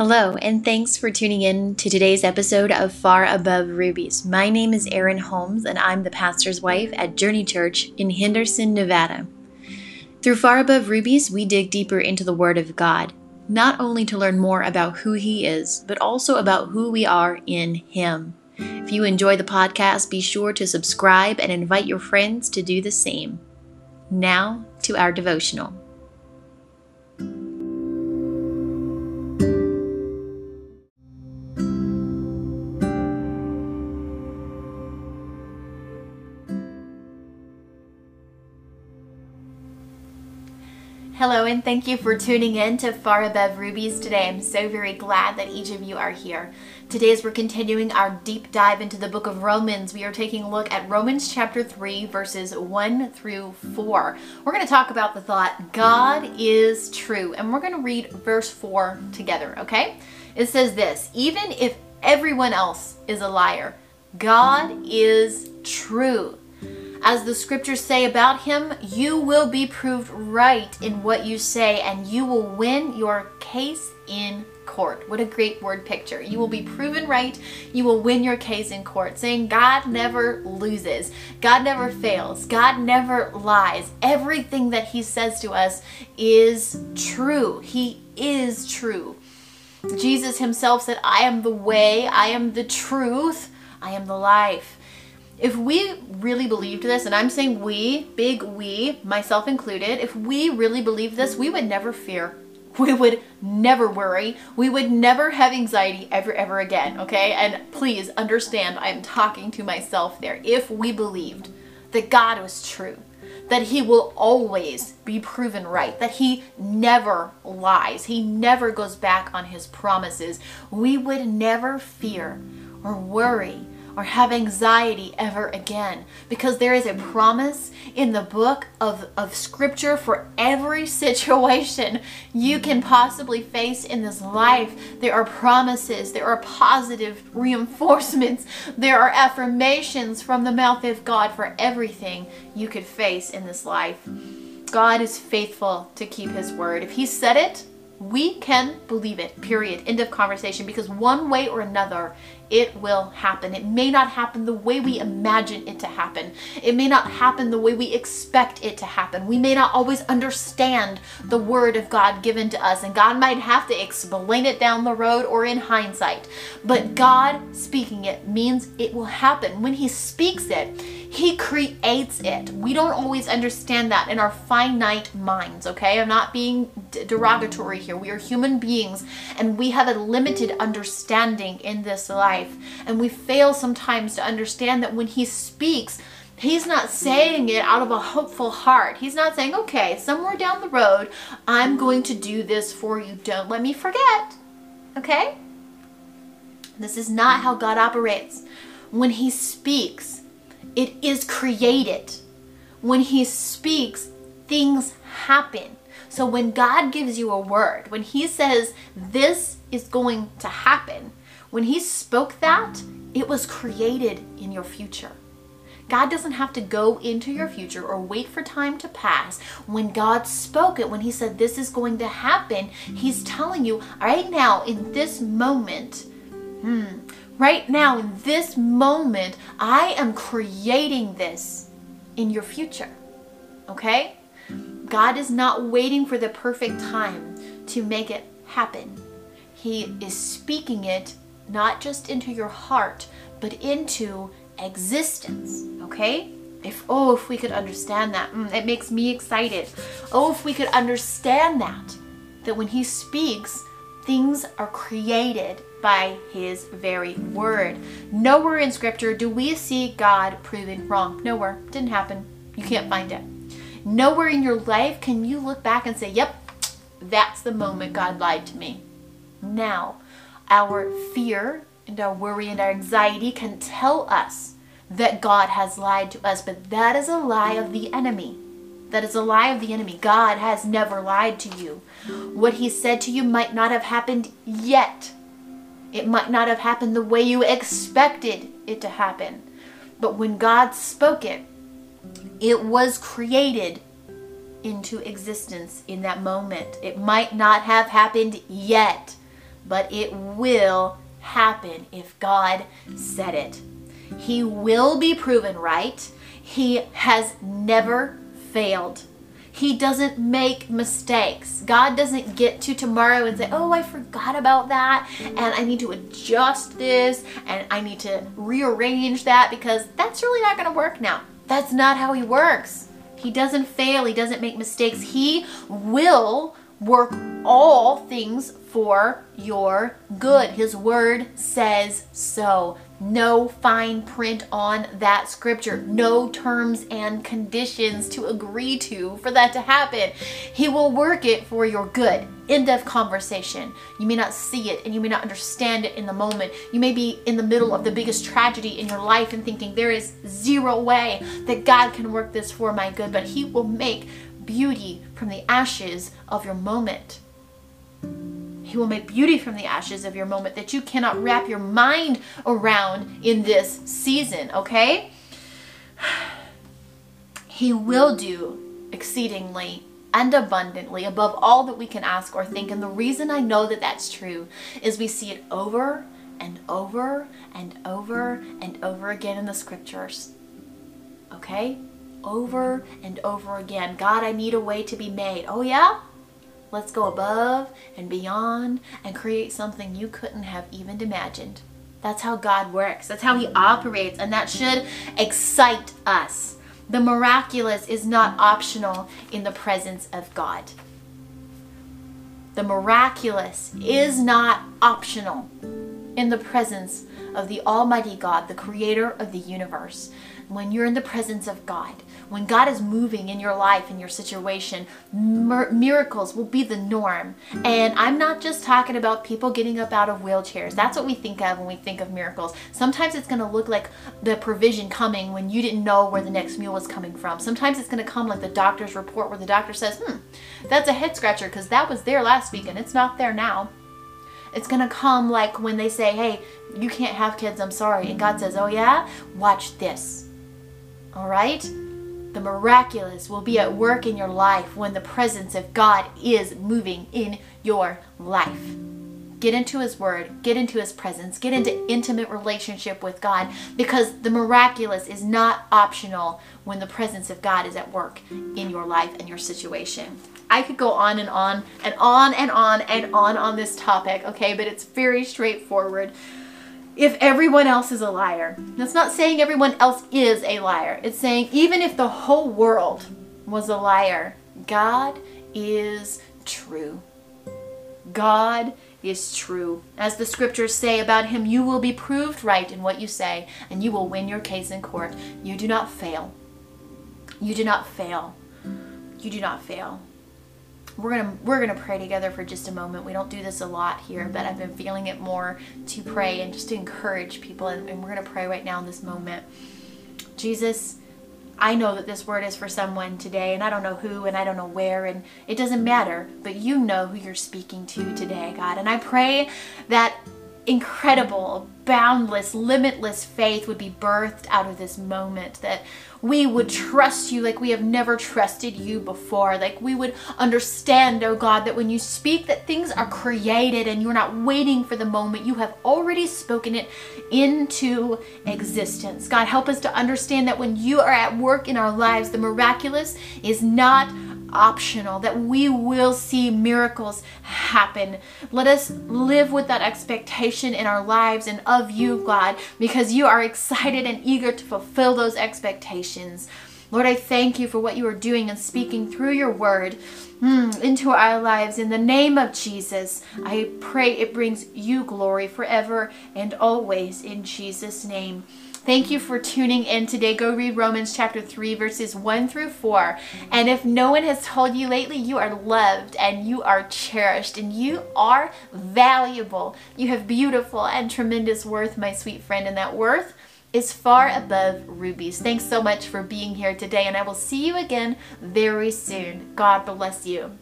Hello, and thanks for tuning in to today's episode of Far Above Rubies. My name is Erin Holmes, and I'm the pastor's wife at Journey Church in Henderson, Nevada. Through Far Above Rubies, we dig deeper into the Word of God, not only to learn more about who He is, but also about who we are in Him. If you enjoy the podcast, be sure to subscribe and invite your friends to do the same. Now to our devotional. Hello, and thank you for tuning in to Far Above Rubies today. I'm so very glad that each of you are here. Today, as we're continuing our deep dive into the book of Romans, we are taking a look at Romans chapter 3, verses 1 through 4. We're going to talk about the thought, God is true, and we're going to read verse 4 together, okay? It says this Even if everyone else is a liar, God is true. As the scriptures say about him, you will be proved right in what you say and you will win your case in court. What a great word picture. You will be proven right. You will win your case in court, saying God never loses. God never fails. God never lies. Everything that he says to us is true. He is true. Jesus himself said, I am the way, I am the truth, I am the life. If we really believed this, and I'm saying we, big we, myself included, if we really believed this, we would never fear. We would never worry. We would never have anxiety ever, ever again, okay? And please understand, I'm talking to myself there. If we believed that God was true, that he will always be proven right, that he never lies, he never goes back on his promises, we would never fear or worry or have anxiety ever again because there is a promise in the book of, of scripture for every situation you can possibly face in this life. There are promises, there are positive reinforcements, there are affirmations from the mouth of God for everything you could face in this life. God is faithful to keep his word. If he said it, we can believe it, period. Mm-hmm. End of conversation. Because one way or another, it will happen. It may not happen the way we mm-hmm. imagine it to happen. It may not happen the way we expect it to happen. We may not always understand the mm-hmm. word of God given to us, and God might have to explain it down the road or in hindsight. But God speaking it means it will happen. When He speaks it, he creates it. We don't always understand that in our finite minds, okay? I'm not being derogatory here. We are human beings and we have a limited understanding in this life. And we fail sometimes to understand that when He speaks, He's not saying it out of a hopeful heart. He's not saying, okay, somewhere down the road, I'm going to do this for you. Don't let me forget. Okay? This is not how God operates. When He speaks, it is created. When He speaks, things happen. So when God gives you a word, when He says, This is going to happen, when He spoke that, it was created in your future. God doesn't have to go into your future or wait for time to pass. When God spoke it, when He said this is going to happen, He's telling you right now in this moment, hmm, right now, in this moment, I am creating this in your future. Okay? God is not waiting for the perfect time to make it happen. He is speaking it not just into your heart, but into existence. Okay? If oh, if we could understand that, mm, it makes me excited. Oh, if we could understand that, that when He speaks, things are created by his very word. Nowhere in scripture do we see God proven wrong. Nowhere. Didn't happen. You can't find it. Nowhere in your life can you look back and say, yep, that's the moment God lied to me. Now, our fear and our worry and our anxiety can tell us that God has lied to us, but that is a lie of the enemy. That is a lie of the enemy. God has never lied to you. What he said to you might not have happened yet it might not have happened the way you expected it to happen. But when God spoke it, it was created into existence in that moment. It might not have happened yet, but it will happen if God said it. He will be proven right. He has never failed. He doesn't make mistakes. God doesn't get to tomorrow and say, Oh, I forgot about that, and I need to adjust this, and I need to rearrange that because that's really not going to work now. That's not how He works. He doesn't fail, He doesn't make mistakes. He will work all things for your good. His word says so. No fine print on that scripture. No terms and conditions to agree to for that to happen. He will work it for your good. End of conversation. You may not see it and you may not understand it in the moment. You may be in the middle of the biggest tragedy in your life and thinking there is zero way that God can work this for my good, but He will make beauty from the ashes of your moment. He will make beauty from the ashes of your moment that you cannot wrap your mind around in this season, okay? He will do exceedingly and abundantly above all that we can ask or think. And the reason I know that that's true is we see it over and over and over and over again in the scriptures. Okay? over and over again. God, I need a way to be made. Oh, yeah? Let's go above and beyond and create something you couldn't have even imagined. That's how God works. That's how He operates, and that should excite us. The miraculous is not optional in the presence of God. The miraculous is not optional in the presence of the Almighty God, the creator of the universe when you're in the presence of God, when God is moving in your life, in your situation, mir- miracles will be the norm. And I'm not just talking about people getting up out of wheelchairs. That's what we think of when we think of miracles. Sometimes it's going to look like the provision coming when you didn't know where the next meal was coming from. Sometimes it's going to come like the doctor's report where the doctor says, hmm, that's a head scratcher because that was there last week and it's not there now. It's going to come like when they say, hey, you can't have kids, I'm sorry. And God says, oh yeah? Watch this all right? The miraculous will be at work in your life when the presence of God is moving in your life. Get into His Word, get into His presence, get into intimate relationship with God because the miraculous is not optional when the presence of God is at work in your life and your situation. I could go on and on and on and on and on on this topic, okay, but it's very straightforward if everyone else is a liar. That's not saying everyone else is a liar. It's saying even if the whole world was a liar, God is true. God is true. As the scriptures say about him, you will be proved right in what you say, and you will win your case in court. You do not fail. You do not fail. You do not fail we're gonna we're gonna pray together for just a moment. We don't do this a lot here, but I've been feeling it more to pray and just to encourage people. And, and we're gonna pray right now in this moment. Jesus, I know that this word is for someone today, and I don't know who, and I don't know where, and it doesn't matter. But you know who you're speaking to today, God. And I pray that incredible, boundless, limitless faith would be birthed out of this moment. That we would trust you like we have never trusted you before. Like we would understand, oh God, that when you speak, that things are created and you're not waiting for the moment. You have already spoken it into existence. God, help us to understand that when you are at work in our lives, the miraculous is not optional, that we will see miracles happen. Let us live with that expectation in our lives and of you, God, because you are excited and eager to fulfill those expectations. Lord, I thank you for what you are doing and speaking through your word mm, into our lives. In the name of Jesus, I pray it brings you glory forever and always in Jesus' name. Thank you for tuning in today. Go read Romans chapter 3, verses 1 through 4. And if no one has told you lately, you are loved and you are cherished and you are valuable. You have beautiful and tremendous worth, my sweet friend, and that worth is far above rubies. Thanks so much for being here today, and I will see you again very soon. God bless you.